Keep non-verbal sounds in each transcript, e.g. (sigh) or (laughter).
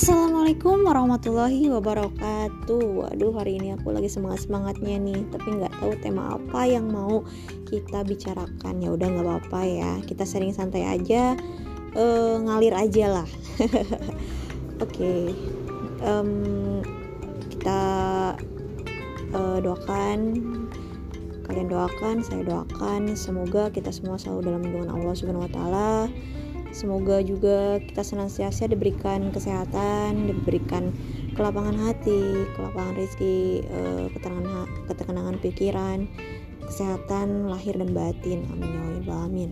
Assalamualaikum warahmatullahi wabarakatuh. Waduh hari ini aku lagi semangat-semangatnya nih Tapi nggak tahu tema apa yang mau kita bicarakan. Ya udah nggak apa-apa ya. Kita sering santai aja uh, Ngalir aja lah. (laughs) Oke okay. um, Kita uh, doakan Kalian doakan, saya doakan. Semoga kita semua selalu dalam lindungan Allah Subhanahu Wa Taala Semoga juga kita senantiasa diberikan kesehatan, diberikan kelapangan hati, kelapangan rezeki, eh, ketenangan, ketenangan pikiran, kesehatan lahir dan batin. Amin ya Allah amin.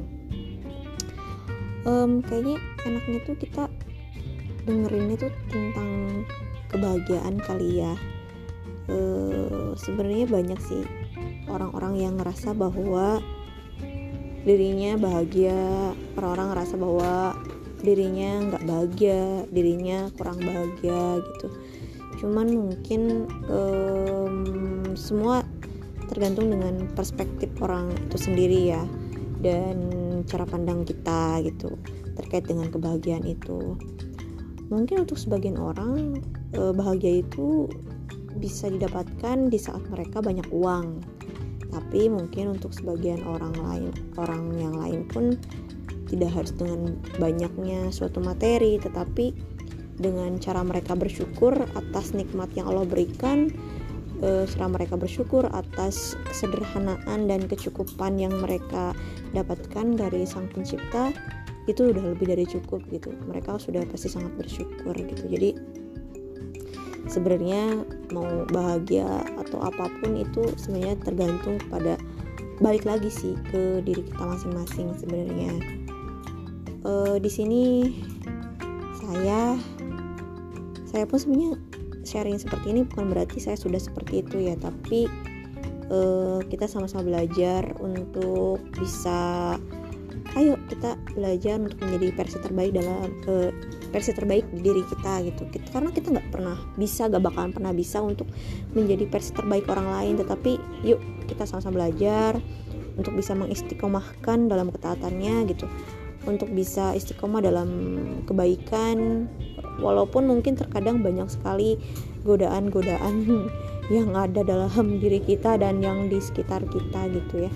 Um, kayaknya enaknya tuh kita dengerin itu tentang kebahagiaan kali ya. Uh, Sebenarnya banyak sih orang-orang yang ngerasa bahwa dirinya bahagia. Orang-orang ngerasa bahwa dirinya nggak bahagia dirinya kurang bahagia gitu. Cuman mungkin um, semua tergantung dengan perspektif orang itu sendiri ya dan cara pandang kita gitu terkait dengan kebahagiaan itu. Mungkin untuk sebagian orang eh, bahagia itu bisa didapatkan di saat mereka banyak uang tapi mungkin untuk sebagian orang lain orang yang lain pun tidak harus dengan banyaknya suatu materi tetapi dengan cara mereka bersyukur atas nikmat yang Allah berikan eh, setelah mereka bersyukur atas kesederhanaan dan kecukupan yang mereka dapatkan dari sang pencipta itu udah lebih dari cukup gitu. Mereka sudah pasti sangat bersyukur gitu. Jadi sebenarnya mau bahagia atau apa pun itu sebenarnya tergantung pada balik lagi sih ke diri kita masing-masing sebenarnya. E, di sini saya saya pun sebenarnya sharing seperti ini bukan berarti saya sudah seperti itu ya tapi e, kita sama-sama belajar untuk bisa ayo kita belajar untuk menjadi versi terbaik dalam e, versi terbaik di diri kita gitu. Karena kita nggak pernah bisa gak bakalan pernah bisa untuk menjadi versi terbaik orang lain. Tetapi yuk kita sama-sama belajar untuk bisa mengistiqomahkan dalam ketaatannya gitu. Untuk bisa istiqomah dalam kebaikan walaupun mungkin terkadang banyak sekali godaan-godaan (laughs) yang ada dalam diri kita dan yang di sekitar kita gitu ya